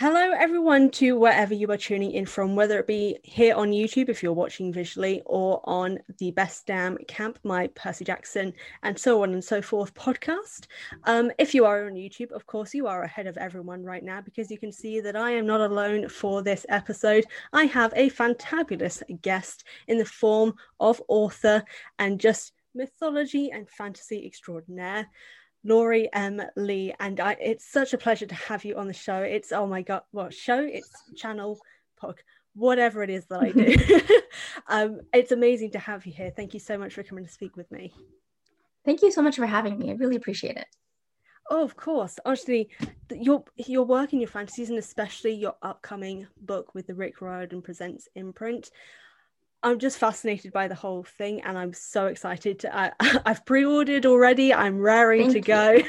Hello, everyone, to wherever you are tuning in from, whether it be here on YouTube if you're watching visually, or on the Best Damn Camp, my Percy Jackson, and so on and so forth podcast. Um, if you are on YouTube, of course, you are ahead of everyone right now because you can see that I am not alone for this episode. I have a fantabulous guest in the form of author and just mythology and fantasy extraordinaire. Lori M. Lee, and I, it's such a pleasure to have you on the show. It's oh my god, what show? It's channel, pog, whatever it is that I do. um, it's amazing to have you here. Thank you so much for coming to speak with me. Thank you so much for having me. I really appreciate it. Oh, of course. Honestly, your your work in your fantasies and especially your upcoming book with the Rick Riordan Presents imprint I'm just fascinated by the whole thing, and I'm so excited. To, I, have pre-ordered already. I'm raring Thank to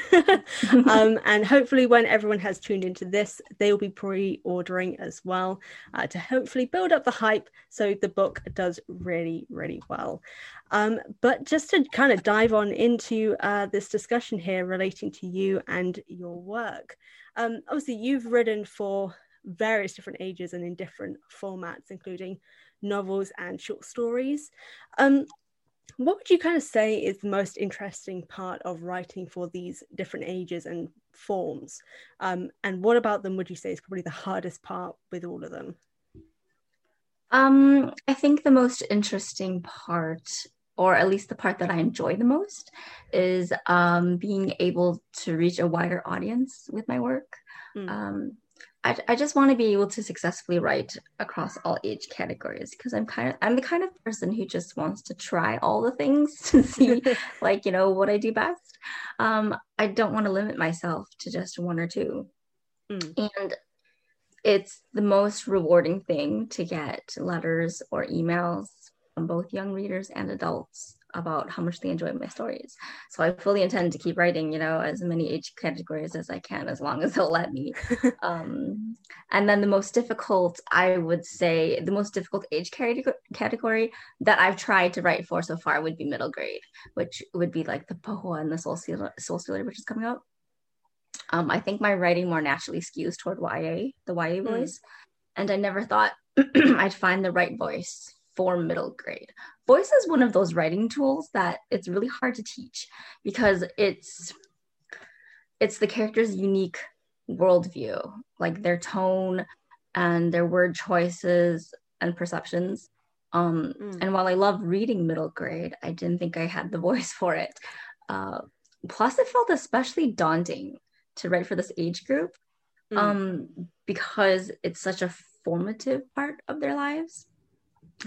go, um, and hopefully, when everyone has tuned into this, they will be pre-ordering as well uh, to hopefully build up the hype so the book does really, really well. Um, but just to kind of dive on into uh, this discussion here relating to you and your work, um, obviously, you've written for various different ages and in different formats, including novels and short stories. Um, what would you kind of say is the most interesting part of writing for these different ages and forms? Um, and what about them would you say is probably the hardest part with all of them? Um, I think the most interesting part, or at least the part that I enjoy the most, is um, being able to reach a wider audience with my work. Mm. I, I just want to be able to successfully write across all age categories because I'm kind of I'm the kind of person who just wants to try all the things to see like you know what I do best. Um, I don't want to limit myself to just one or two, mm. and it's the most rewarding thing to get letters or emails from both young readers and adults about how much they enjoy my stories. So I fully intend to keep writing, you know, as many age categories as I can, as long as they'll let me. um, and then the most difficult, I would say, the most difficult age category that I've tried to write for so far would be middle grade, which would be like the Pahua and the Soul Stealer, Soul Stealer which is coming out. Um, I think my writing more naturally skews toward YA, the YA mm. voice. And I never thought I'd find the right voice for middle grade. Voice is one of those writing tools that it's really hard to teach because it's it's the character's unique worldview, like their tone and their word choices and perceptions. Um, mm. And while I love reading middle grade, I didn't think I had the voice for it. Uh, plus, it felt especially daunting to write for this age group mm. um, because it's such a formative part of their lives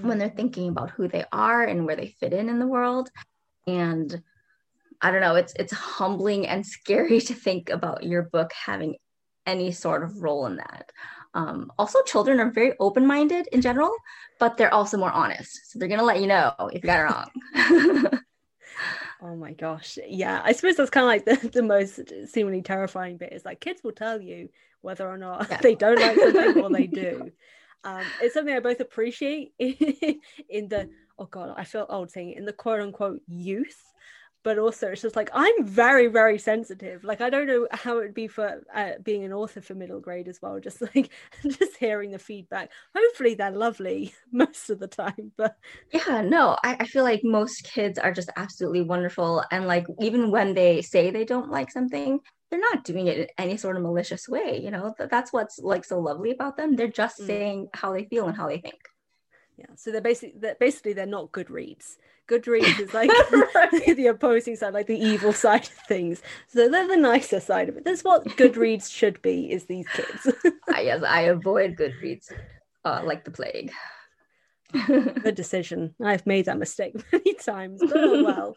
when they're thinking about who they are and where they fit in in the world. And i don't know it's it's humbling and scary to think about your book having any sort of role in that. Um, also children are very open-minded in general but they're also more honest. So they're going to let you know if you got it wrong. Oh my gosh. Yeah i suppose that's kind of like the, the most seemingly terrifying bit is like kids will tell you whether or not yeah. they don't like something or they do um, it's something I both appreciate in the oh god, I feel old saying it, in the quote unquote youth, but also it's just like I'm very very sensitive. Like I don't know how it would be for uh, being an author for middle grade as well. Just like just hearing the feedback. Hopefully they're lovely most of the time, but yeah, no, I, I feel like most kids are just absolutely wonderful, and like even when they say they don't like something, they're not doing it in any sort of malicious way you know that's what's like so lovely about them they're just mm. saying how they feel and how they think yeah so they're basically they're basically they're not good reads Goodreads is like the opposing side, like the evil side of things. So they're the nicer side of it. That's what good reads should be. Is these kids? I, yes, I avoid Goodreads uh, like the plague. Good decision. I've made that mistake many times, but oh well.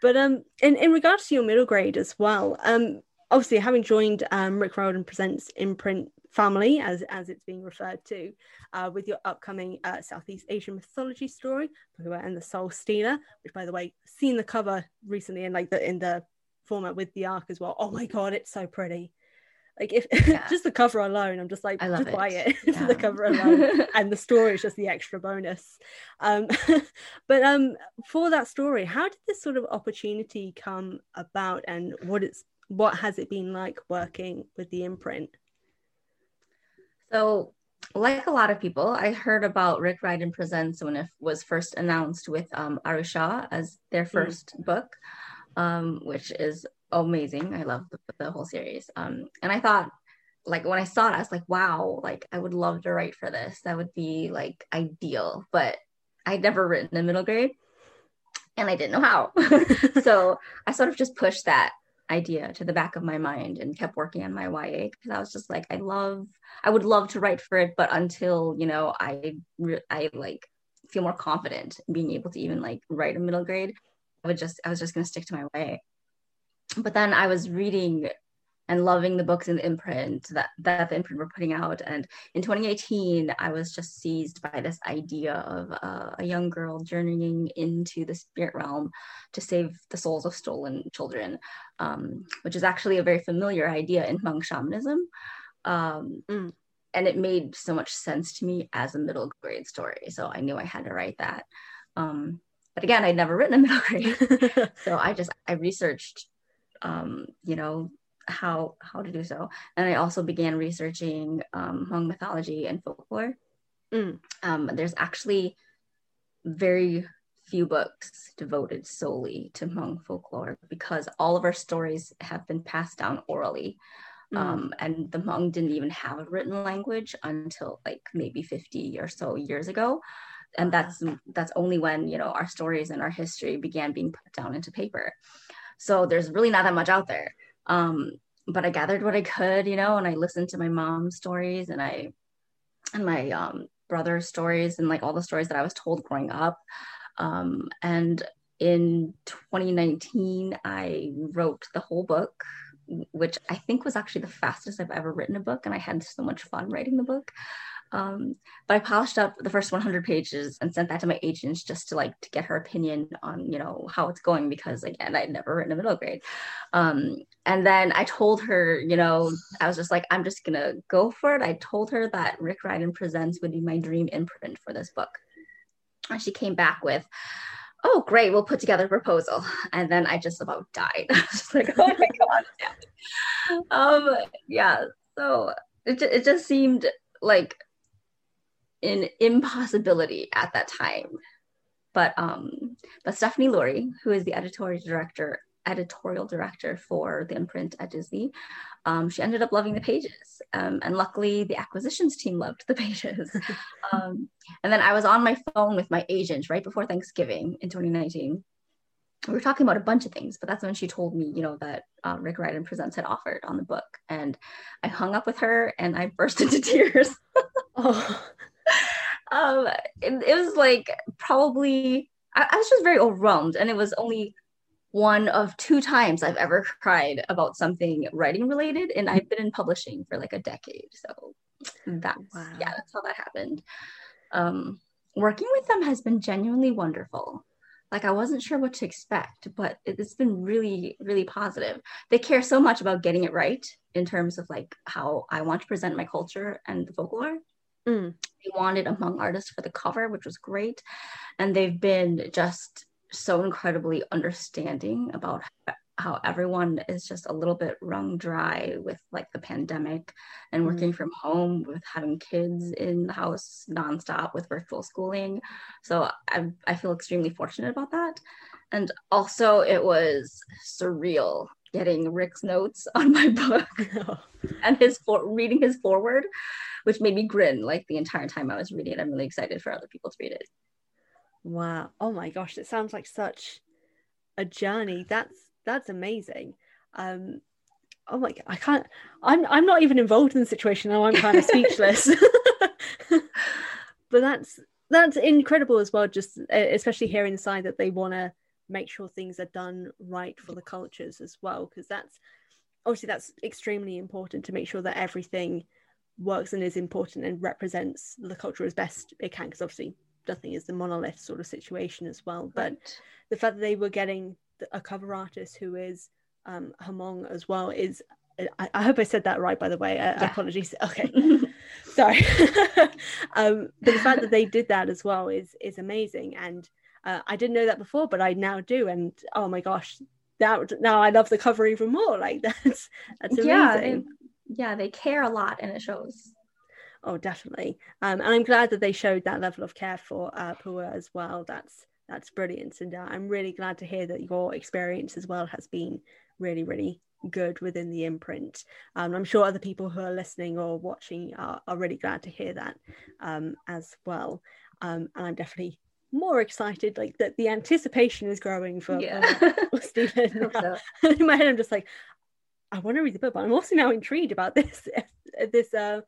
But um, in in regards to your middle grade as well, um, obviously having joined um, Rick Riordan Presents imprint family, as as it's being referred to, uh, with your upcoming uh, Southeast Asian mythology story, and the Soul Stealer, which by the way, seen the cover recently in like the in the format with the arc as well. Oh my god, it's so pretty. Like if yeah. just the cover alone, I'm just like, just it. buy it. Yeah. the cover alone, and the story is just the extra bonus. Um, but um, for that story, how did this sort of opportunity come about, and what it's what has it been like working with the imprint? So, like a lot of people, I heard about Rick Riordan Presents when it was first announced with um, Aru Shah as their hmm. first mm. book, um, which is amazing. I love the, the whole series. Um, and I thought, like, when I saw it, I was like, wow, like, I would love to write for this. That would be like ideal. But I'd never written in middle grade and I didn't know how. so I sort of just pushed that idea to the back of my mind and kept working on my YA because I was just like, I love, I would love to write for it, but until you know, I, I like feel more confident in being able to even like write a middle grade, I would just, I was just gonna stick to my YA. But then I was reading and loving the books in the imprint that, that the imprint were putting out. And in 2018, I was just seized by this idea of uh, a young girl journeying into the spirit realm to save the souls of stolen children, um, which is actually a very familiar idea in Hmong shamanism. Um, mm. And it made so much sense to me as a middle grade story. So I knew I had to write that. Um, but again, I'd never written a middle grade. so I just, I researched um, you know, how how to do so. And I also began researching um, Hmong mythology and folklore. Mm. Um, there's actually very few books devoted solely to Hmong folklore because all of our stories have been passed down orally. Mm. Um, and the Hmong didn't even have a written language until like maybe 50 or so years ago. And that's that's only when you know our stories and our history began being put down into paper. So there's really not that much out there. Um, but I gathered what I could, you know, and I listened to my mom's stories and I and my um, brother's stories and like all the stories that I was told growing up. Um, and in 2019, I wrote the whole book, which I think was actually the fastest I've ever written a book, and I had so much fun writing the book. Um, but I polished up the first 100 pages and sent that to my agents just to like to get her opinion on you know how it's going because again I'd never written a middle grade. Um, and then I told her, you know, I was just like, I'm just gonna go for it. I told her that Rick Riordan Presents would be my dream imprint for this book. And she came back with, oh great, we'll put together a proposal. And then I just about died. I was just like, oh my god. um, yeah. So it, it just seemed like an impossibility at that time. But um, but Stephanie Lurie, who is the editorial director editorial director for the imprint at Disney, um, she ended up loving the pages, um, and luckily the acquisitions team loved the pages. um, and then I was on my phone with my agent right before Thanksgiving in 2019. We were talking about a bunch of things, but that's when she told me, you know, that uh, Rick Riordan Presents had offered on the book, and I hung up with her and I burst into tears. oh um, it, it, was like probably I, I, was just very overwhelmed, and it was only one of two times I've ever cried about something writing related, and I've been in publishing for like a decade, so that's wow. yeah, that's how that happened. Um, working with them has been genuinely wonderful. Like I wasn't sure what to expect, but it's been really, really positive. They care so much about getting it right in terms of like how I want to present my culture and the folklore Mm. They wanted Hmong Artists for the cover, which was great. And they've been just so incredibly understanding about how everyone is just a little bit wrung dry with like the pandemic and working mm. from home with having kids in the house nonstop with virtual schooling. So I, I feel extremely fortunate about that. And also, it was surreal getting Rick's notes on my book and his for- reading his foreword which made me grin like the entire time I was reading it. I'm really excited for other people to read it. Wow. Oh my gosh, it sounds like such a journey. That's that's amazing. Um oh my god, I can't I'm I'm not even involved in the situation now. I'm kind of speechless. but that's that's incredible as well, just especially hearing the side that they want to make sure things are done right for the cultures as well, because that's obviously that's extremely important to make sure that everything works and is important and represents the culture as best it can because obviously nothing is the monolith sort of situation as well. But the fact that they were getting a cover artist who is um Hmong as well is I, I, hope I said that right by the way. Uh, yeah. apologies. Okay. Sorry. Um but the fact that they did that as well is is amazing. And uh, I didn't know that before but I now do and oh my gosh now now I love the cover even more like that's that's amazing. yeah, yeah they care a lot and it shows. Oh definitely. Um, and i'm glad that they showed that level of care for uh, Pahua as well. That's that's brilliant and uh, i'm really glad to hear that your experience as well has been really really good within the imprint. Um, i'm sure other people who are listening or watching are, are really glad to hear that um, as well. Um, and i'm definitely more excited like that the anticipation is growing for, yeah. for Stephen so. in my head i'm just like I want to read the book, but I'm also now intrigued about this. This, uh,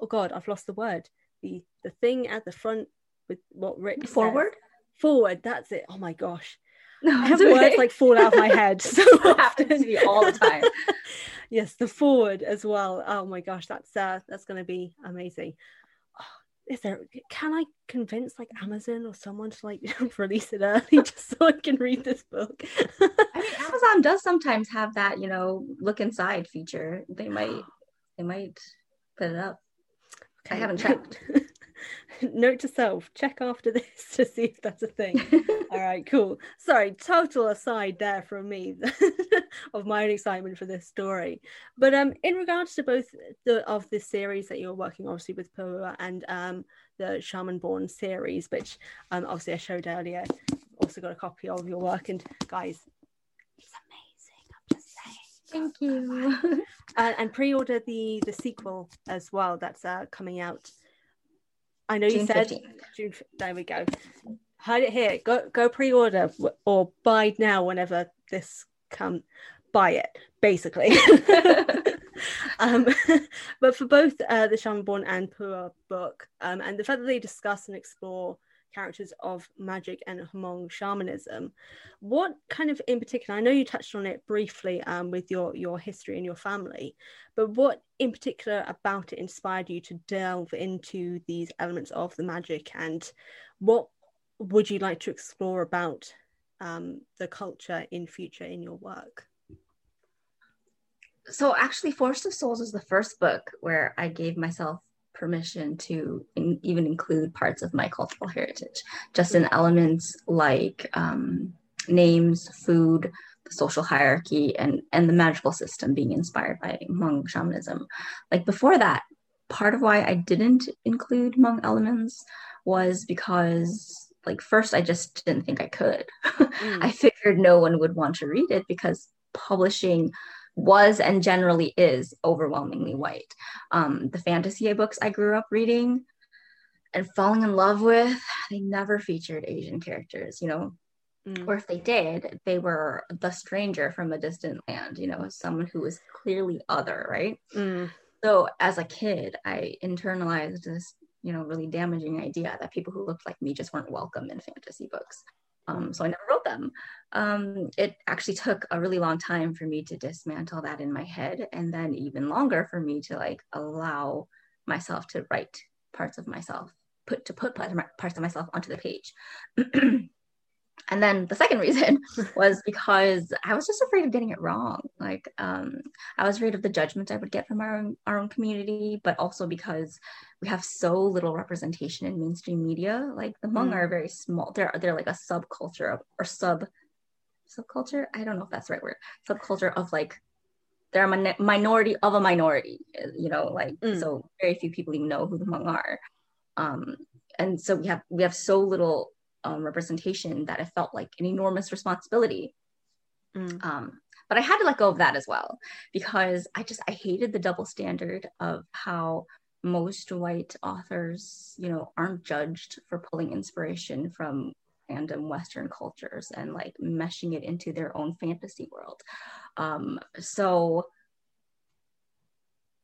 oh god, I've lost the word. The the thing at the front with what Rick foreword. Says. Foreword. That's it. Oh my gosh. No, I have okay. words like fall out of my head so happens to me all the time. yes, the foreword as well. Oh my gosh, that's uh, that's going to be amazing. Is there? Can I convince like Amazon or someone to like release it early just so I can read this book? I mean, Amazon does sometimes have that, you know, look inside feature. They might, they might put it up. Okay. I haven't checked. Note to self: check after this to see if that's a thing. All right, cool. Sorry, total aside there from me of my own excitement for this story. But um, in regards to both the of the series that you're working, obviously with Pahua and um the Shaman Born series, which um obviously I showed earlier. Also got a copy of your work, and guys, it's amazing. I'm just saying. Thank you. uh, and pre-order the the sequel as well. That's uh, coming out. I know June you said 15th. June. There we go. Heard it here. Go go pre-order or buy now whenever this come. Buy it basically. um, but for both uh, the Shaman Born and Pahua book, um, and the fact that they discuss and explore characters of magic and Hmong shamanism. What kind of in particular, I know you touched on it briefly um, with your, your history and your family, but what in particular about it inspired you to delve into these elements of the magic and what would you like to explore about um, the culture in future in your work? So actually Forest of Souls is the first book where I gave myself permission to in, even include parts of my cultural heritage, just in elements like um, names, food, the social hierarchy, and and the magical system being inspired by Hmong shamanism. Like before that, part of why I didn't include Hmong elements was because like first I just didn't think I could. Mm. I figured no one would want to read it because publishing was and generally is overwhelmingly white. Um, the fantasy books I grew up reading and falling in love with, they never featured Asian characters, you know, mm. or if they did, they were the stranger from a distant land, you know, someone who was clearly other, right? Mm. So as a kid, I internalized this, you know, really damaging idea that people who looked like me just weren't welcome in fantasy books. Um, so I never them. Um, it actually took a really long time for me to dismantle that in my head, and then even longer for me to like allow myself to write parts of myself, put to put parts of myself onto the page. and then the second reason was because I was just afraid of getting it wrong. Like um, I was afraid of the judgment I would get from our own, our own community, but also because we have so little representation in mainstream media. Like the Hmong mm. are very small. They're they're like a subculture of, or sub subculture. I don't know if that's the right word. Subculture of like they're a min- minority of a minority. You know, like mm. so very few people even know who the Hmong are. Um, and so we have we have so little um, representation that it felt like an enormous responsibility. Mm. Um, but I had to let go of that as well because I just I hated the double standard of how most white authors, you know, aren't judged for pulling inspiration from random Western cultures and like meshing it into their own fantasy world. Um, so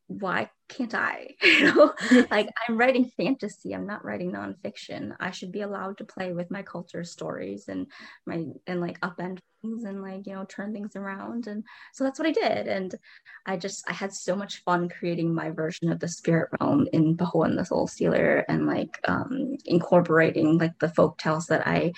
why can't I? you know, like I'm writing fantasy. I'm not writing nonfiction. I should be allowed to play with my culture stories and my and like upend things and like you know turn things around. And so that's what I did. And I just I had so much fun creating my version of the spirit realm in Pahua and the Soul Stealer and like um, incorporating like the folk tales that I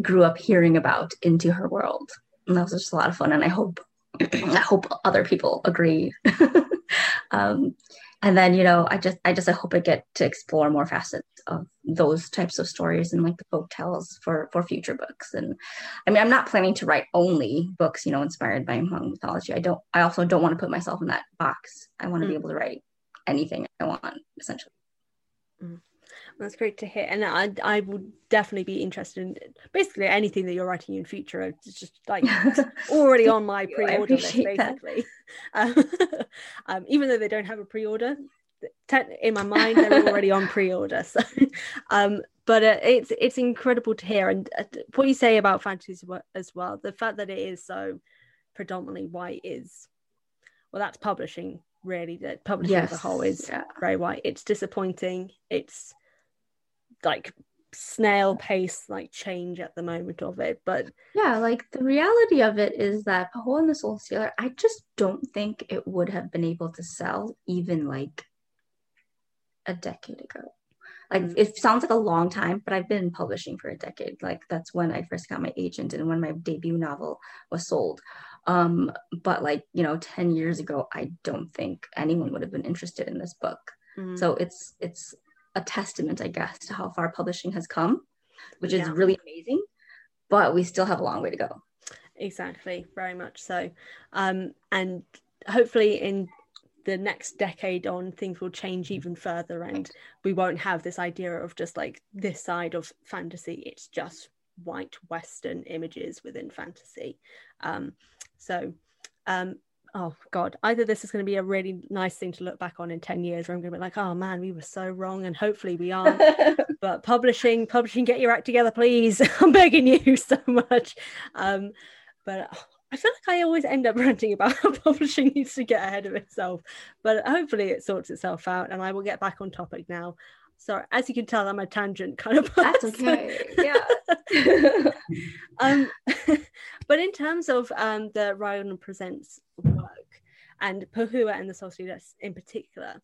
grew up hearing about into her world. And that was just a lot of fun. And I hope I hope other people agree. um, and then you know i just i just i hope i get to explore more facets of those types of stories and like the folk tales for for future books and i mean i'm not planning to write only books you know inspired by hmong mythology i don't i also don't want to put myself in that box i want to mm. be able to write anything i want essentially. That's great to hear, and I I would definitely be interested in basically anything that you're writing in future. It's just like already on my pre-order list, basically. Um, um, even though they don't have a pre-order, in my mind they're already on pre-order. So, um, but uh, it's it's incredible to hear, and uh, what you say about fantasy as well. The fact that it is so predominantly white is, well, that's publishing really. That publishing yes. as a whole is yeah. very white. It's disappointing. It's like snail pace like change at the moment of it but yeah like the reality of it is that Pahua and the Soul Stealer I just don't think it would have been able to sell even like a decade ago like mm. it sounds like a long time but I've been publishing for a decade like that's when I first got my agent and when my debut novel was sold um but like you know 10 years ago I don't think anyone would have been interested in this book mm. so it's it's a testament, I guess, to how far publishing has come, which is yeah. really amazing. But we still have a long way to go. Exactly, very much so. Um, and hopefully, in the next decade on, things will change even further, and we won't have this idea of just like this side of fantasy. It's just white Western images within fantasy. Um, so um, oh god. Either this is going to be a really nice thing to look back on in 10 years where i'm going to be like oh man we were so wrong and hopefully we aren't. But publishing publishing get your act together please. I'm begging you so much. Um but oh, I feel like I always end up ranting about how publishing needs to get ahead of itself, but hopefully it sorts itself out and I will get back on topic now. Sorry, as you can tell, I'm a tangent kind of person. That's okay. Yeah. um, but in terms of um, the Riordan Presents work and Pahua and the Soul Stealers in particular,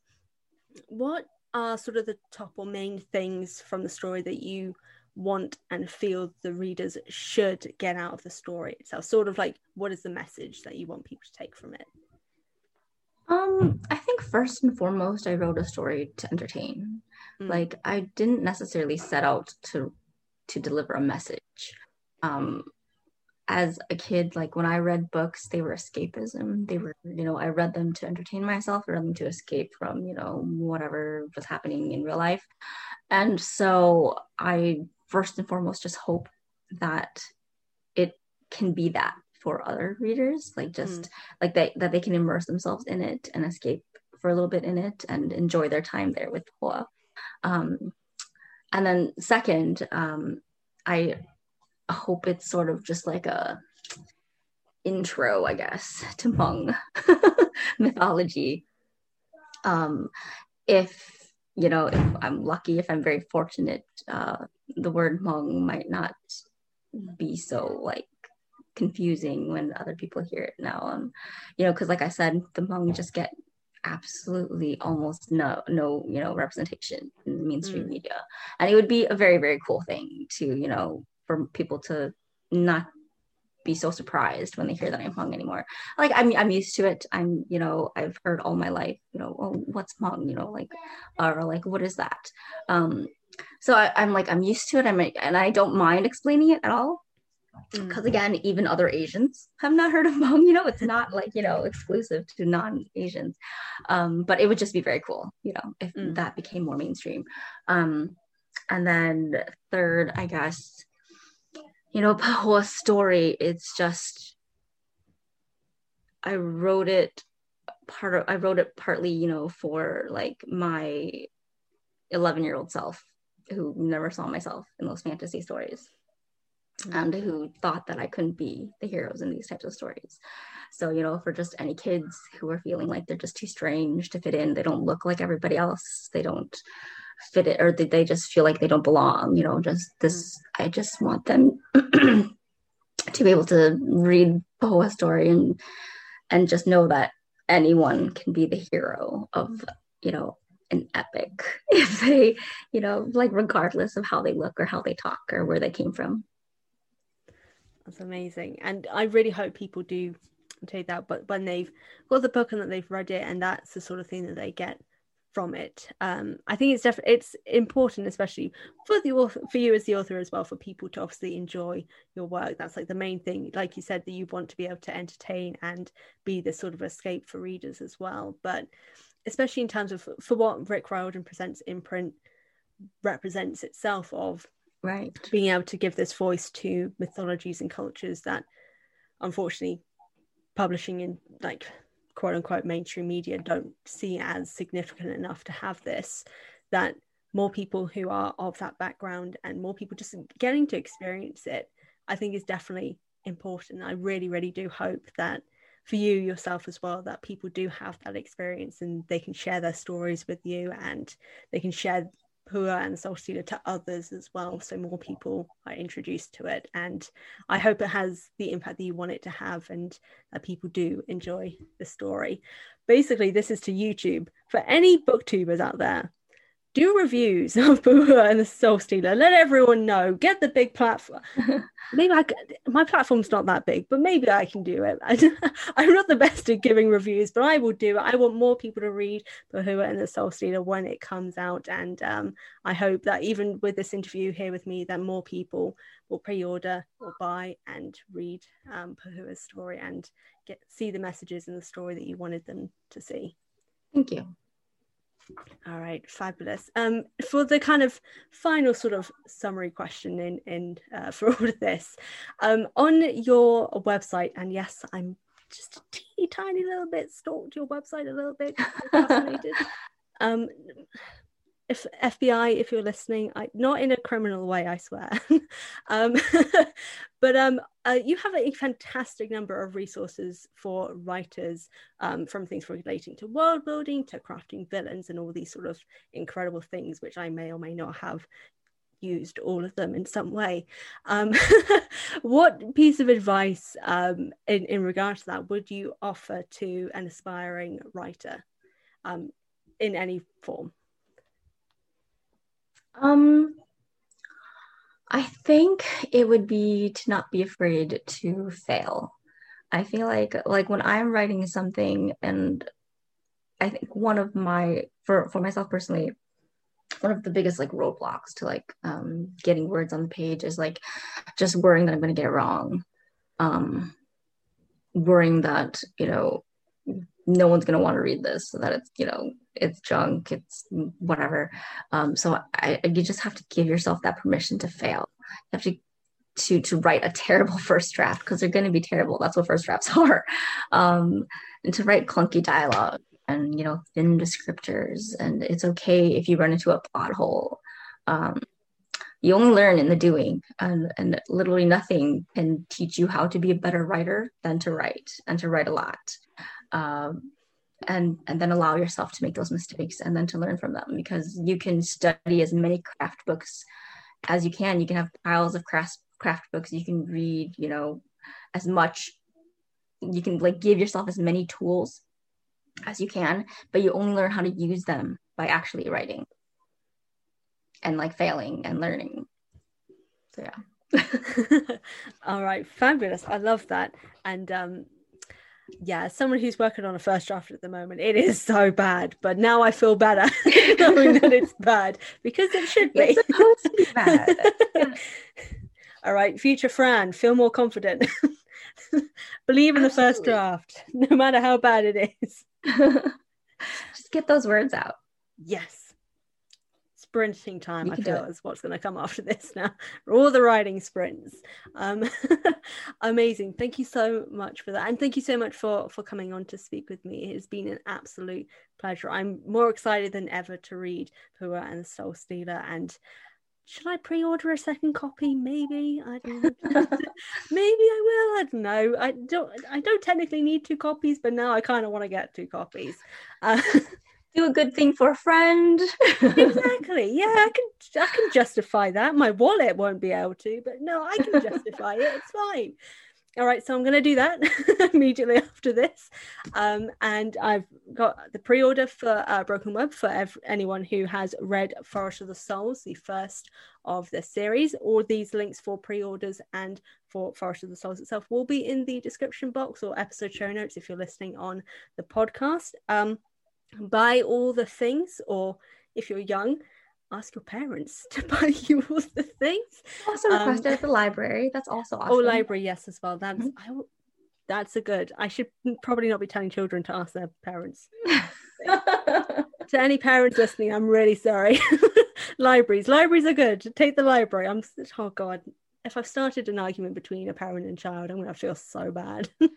what are sort of the top or main things from the story that you want and feel the readers should get out of the story itself? Sort of like, what is the message that you want people to take from it? Um, I think first and foremost, I wrote a story to entertain. Mm. Like I didn't necessarily set out to to deliver a message. Um, as a kid, like when I read books, they were escapism. They were, you know, I read them to entertain myself, I read them to escape from, you know, whatever was happening in real life. And so I first and foremost just hope that it can be that for other readers, like just mm. like they that they can immerse themselves in it and escape for a little bit in it and enjoy their time there with Hoa. Um, and then second, um, I hope it's sort of just like a intro, I guess, to Hmong mythology. Um, if you know, if I'm lucky, if I'm very fortunate, uh, the word Hmong might not be so like confusing when other people hear it now. Um, you know, because like I said, the Hmong just get absolutely almost no no you know representation in mainstream mm. media and it would be a very very cool thing to you know for people to not be so surprised when they hear that I'm Hmong anymore. Like I'm I'm used to it. I'm, you know, I've heard all my life, you know, oh, what's Hmong, you know, like or like what is that? Um so I, am like I'm used to it. I'm and I don't mind explaining it at all because mm. again even other asians have not heard of Hmong you know it's not like you know exclusive to non-asians um, but it would just be very cool you know if mm. that became more mainstream um, and then third i guess you know Pahua's story it's just i wrote it part of i wrote it partly you know for like my 11 year old self who never saw myself in those fantasy stories and who thought that I couldn't be the heroes in these types of stories. So, you know, for just any kids who are feeling like they're just too strange to fit in, they don't look like everybody else, they don't fit it, or they they just feel like they don't belong, you know, just this, mm-hmm. I just want them to be able to read Pahua story and and just know that anyone can be the hero of you know an epic if they you know like regardless of how they look or how they talk or where they came from that's amazing and i really hope people do take that but when they've got the book and that they've read it and that's the sort of thing that they get from it. Um, I think it's definitely it's important, especially for the author, for you as the author as well, for people to obviously enjoy your work. That's like the main thing, like you said, that you want to be able to entertain and be the sort of escape for readers as well. But especially in terms of for what Rick Riordan presents imprint represents itself of right. being able to give this voice to mythologies and cultures that unfortunately publishing in like quote unquote mainstream media don't see as significant enough to have this that more people who are of that background and more people just getting to experience it i think is definitely important. I really really do hope that for you yourself as well that people do have that experience and they can share their stories with you and they can share Pahua and Soul Stealer to others as well, so more people are introduced to it. And I hope it has the impact that you want it to have, and that people do enjoy the story. Basically, this is to YouTube for any booktubers out there do reviews of Pahua and the Soul Stealer. Let everyone know. Get the big platform. maybe I could, my platform's not that big, but maybe I can do it. I, am not the best at giving reviews, but I will do it. I want more people to read Pahua and the Soul Stealer when it comes out, and um, I hope that even with this interview here with me, that more people will pre-order or buy and read um, Pahua's story and get see the messages in the story that you wanted them to see. Thank you. All right, fabulous. Um, for the kind of final sort of summary question in in uh, for all of this, um, on your website, and yes, I'm just a teeny tiny little bit stalked your website a little bit, fascinated. um, if FBI, if you're listening, I, not in a criminal way, I swear. um, but um, uh, you have a fantastic number of resources for writers, um, from things relating to world building to crafting villains and all these sort of incredible things, which I may or may not have used all of them in some way. Um, what piece of advice um, in, in regard to that would you offer to an aspiring writer um, in any form? Um, I think it would be to not be afraid to fail. I feel like like when I'm writing something and I think one of my for for myself personally one of the biggest like roadblocks to like um getting words on the page is like just worrying that I'm going to get it wrong. Um worrying that, you know, no one's going to want to read this so that it's you know it's junk it's whatever. Um, so I, you just have to give yourself that permission to fail. You have to to to write a terrible first draft because they're going to be terrible. That's what first drafts are. Um, and to write clunky dialogue and you know thin descriptors. And it's okay if you run into a plot hole. Um, you only learn in the doing and, and literally nothing can teach you how to be a better writer than to write and to write a lot. Um, and and then allow yourself to make those mistakes and then to learn from them because you can study as many craft books as you can. You can have piles of craft craft books. You can read you know as much. You can like give yourself as many tools as you can but you only learn how to use them by actually writing and like failing and learning. So yeah. All right. Fabulous. I love that. And um yeah, someone who's working on a first draft at the moment, it is so bad. But now I feel better knowing that it's bad because it should be. It's supposed to be bad. yeah. All right, future Fran, feel more confident. Believe in the first draft, no matter how bad it is. Just get those words out. Yes sprinting time, I feel, is what's going to come after this now. All the riding sprints. Um, amazing. Thank you so much for that. And thank you so much for, for coming on to speak with me. It has been an absolute pleasure. I'm more excited than ever to read Pahua and the Soul Stealer. And should I pre-order a second copy? Maybe I don't. know. Maybe I will. I don't know. I don't. I don't technically need two copies, but now I kind of want to get two copies. Uh, Do a good thing for a friend. exactly. Yeah, I can. I can justify that. My wallet won't be able to, but no, I can justify it. It's fine. All right, so I'm going to do that immediately after this. Um, and I've got the pre order for uh, Broken Web for ev- anyone who has read Forest of the Souls, the first of the series. All these links for pre orders and for Forest of the Souls itself will be in the description box or episode show notes if you're listening on the podcast. Um, buy all the things, or if you're young, ask your parents to buy you all the things. Also requested um, at the library. That's also oh, awesome. Oh, library, yes, as well. That's mm-hmm. I will, that's a good. I should probably not be telling children to ask their parents. to any parents listening, I'm really sorry. libraries, libraries are good. Take the library. I'm oh god. If I've started an argument between a parent and child, I'm gonna feel so bad. I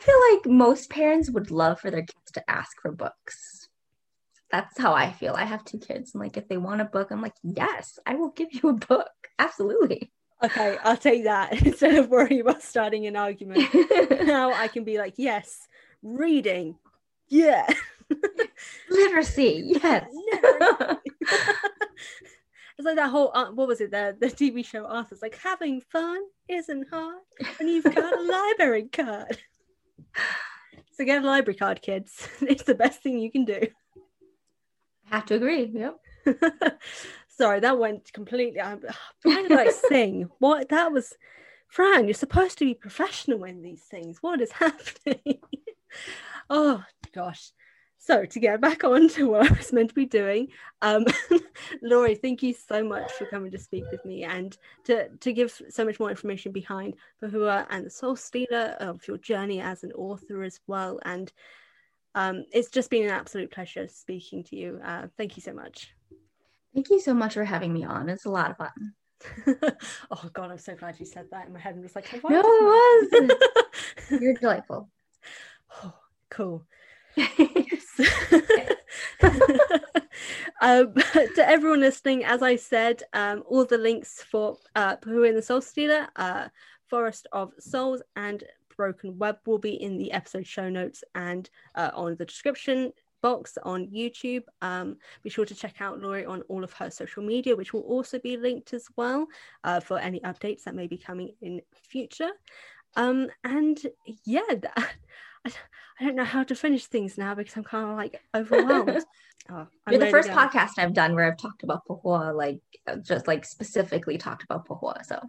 feel like most parents would love for their kids to ask for books that's how I feel. I have two kids. and like, if they want a book, I'm like, yes, I will give you a book. Absolutely. Okay, I'll take that instead of worrying about starting an argument. now I can be like, yes, reading. Yeah. Literacy. Yes. It's like that whole uh, what was it the the TV show Arthur's like having fun isn't hard and you've got a library card. So get a library card, kids. It's the best thing you can do. I have to agree. Yep. Sorry, that went completely. I'm, why did I sing? What that was, Fran. You're supposed to be professional in these things. What is happening? oh gosh. So to get back on to what I was meant to be doing, um, Lori, thank you so much for coming to speak with me and to to give so much more information behind Pahua and the Soul Stealer of your journey as an author as well, and um, it's just been an absolute pleasure speaking to you. Uh, thank you so much. Thank you so much for having me on. It's a lot of fun. oh God, I'm so glad you said that in my head. I'm just like, no, it was. You're delightful. Oh, cool. um, to everyone listening, as I said, um, all the links for uh, Pahua and the Soul Stealer, uh, Forest of Souls, and Broken Web will be in the episode show notes and uh, on the description box on YouTube. Um, be sure to check out Lori on all of her social media, which will also be linked as well uh, for any updates that may be coming in future. Um, and yeah, that, I, I don't know how to finish things now because I'm kind of like overwhelmed. oh, You're the first podcast I've done where I've talked about Pahua, like just like specifically talked about Pahua. So,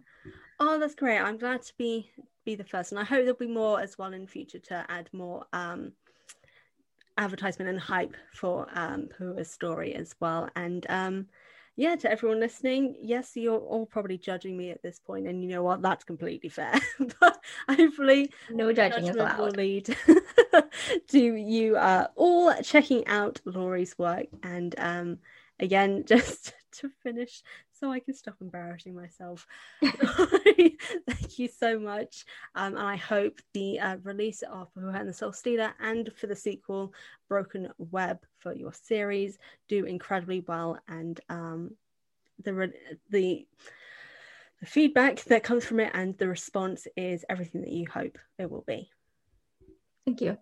oh, that's great. I'm glad to be be the first, and I hope there'll be more as well in future to add more um, advertisement and hype for um, Pahua's story as well. And um, yeah, to everyone listening, yes, you're all probably judging me at this point, and you know what? That's completely fair. but hopefully, no judging is allowed. Will lead to you uh, all checking out Lori's work, and um, again, just to finish so I can stop embarrassing myself. Thank you so much. Um, and I hope the uh, release of Who and the Soul Stealer and for the sequel, Broken Web, for your series do incredibly well. And um, the, re- the, the feedback that comes from it and the response is everything that you hope it will be. Thank you.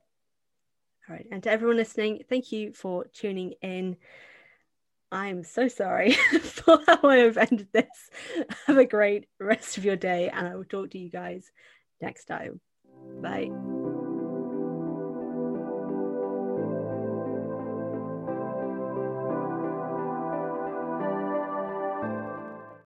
All right. And to everyone listening, thank you for tuning in. I'm so sorry for how I have ended this. Have a great rest of your day, and I will talk to you guys next time. Bye.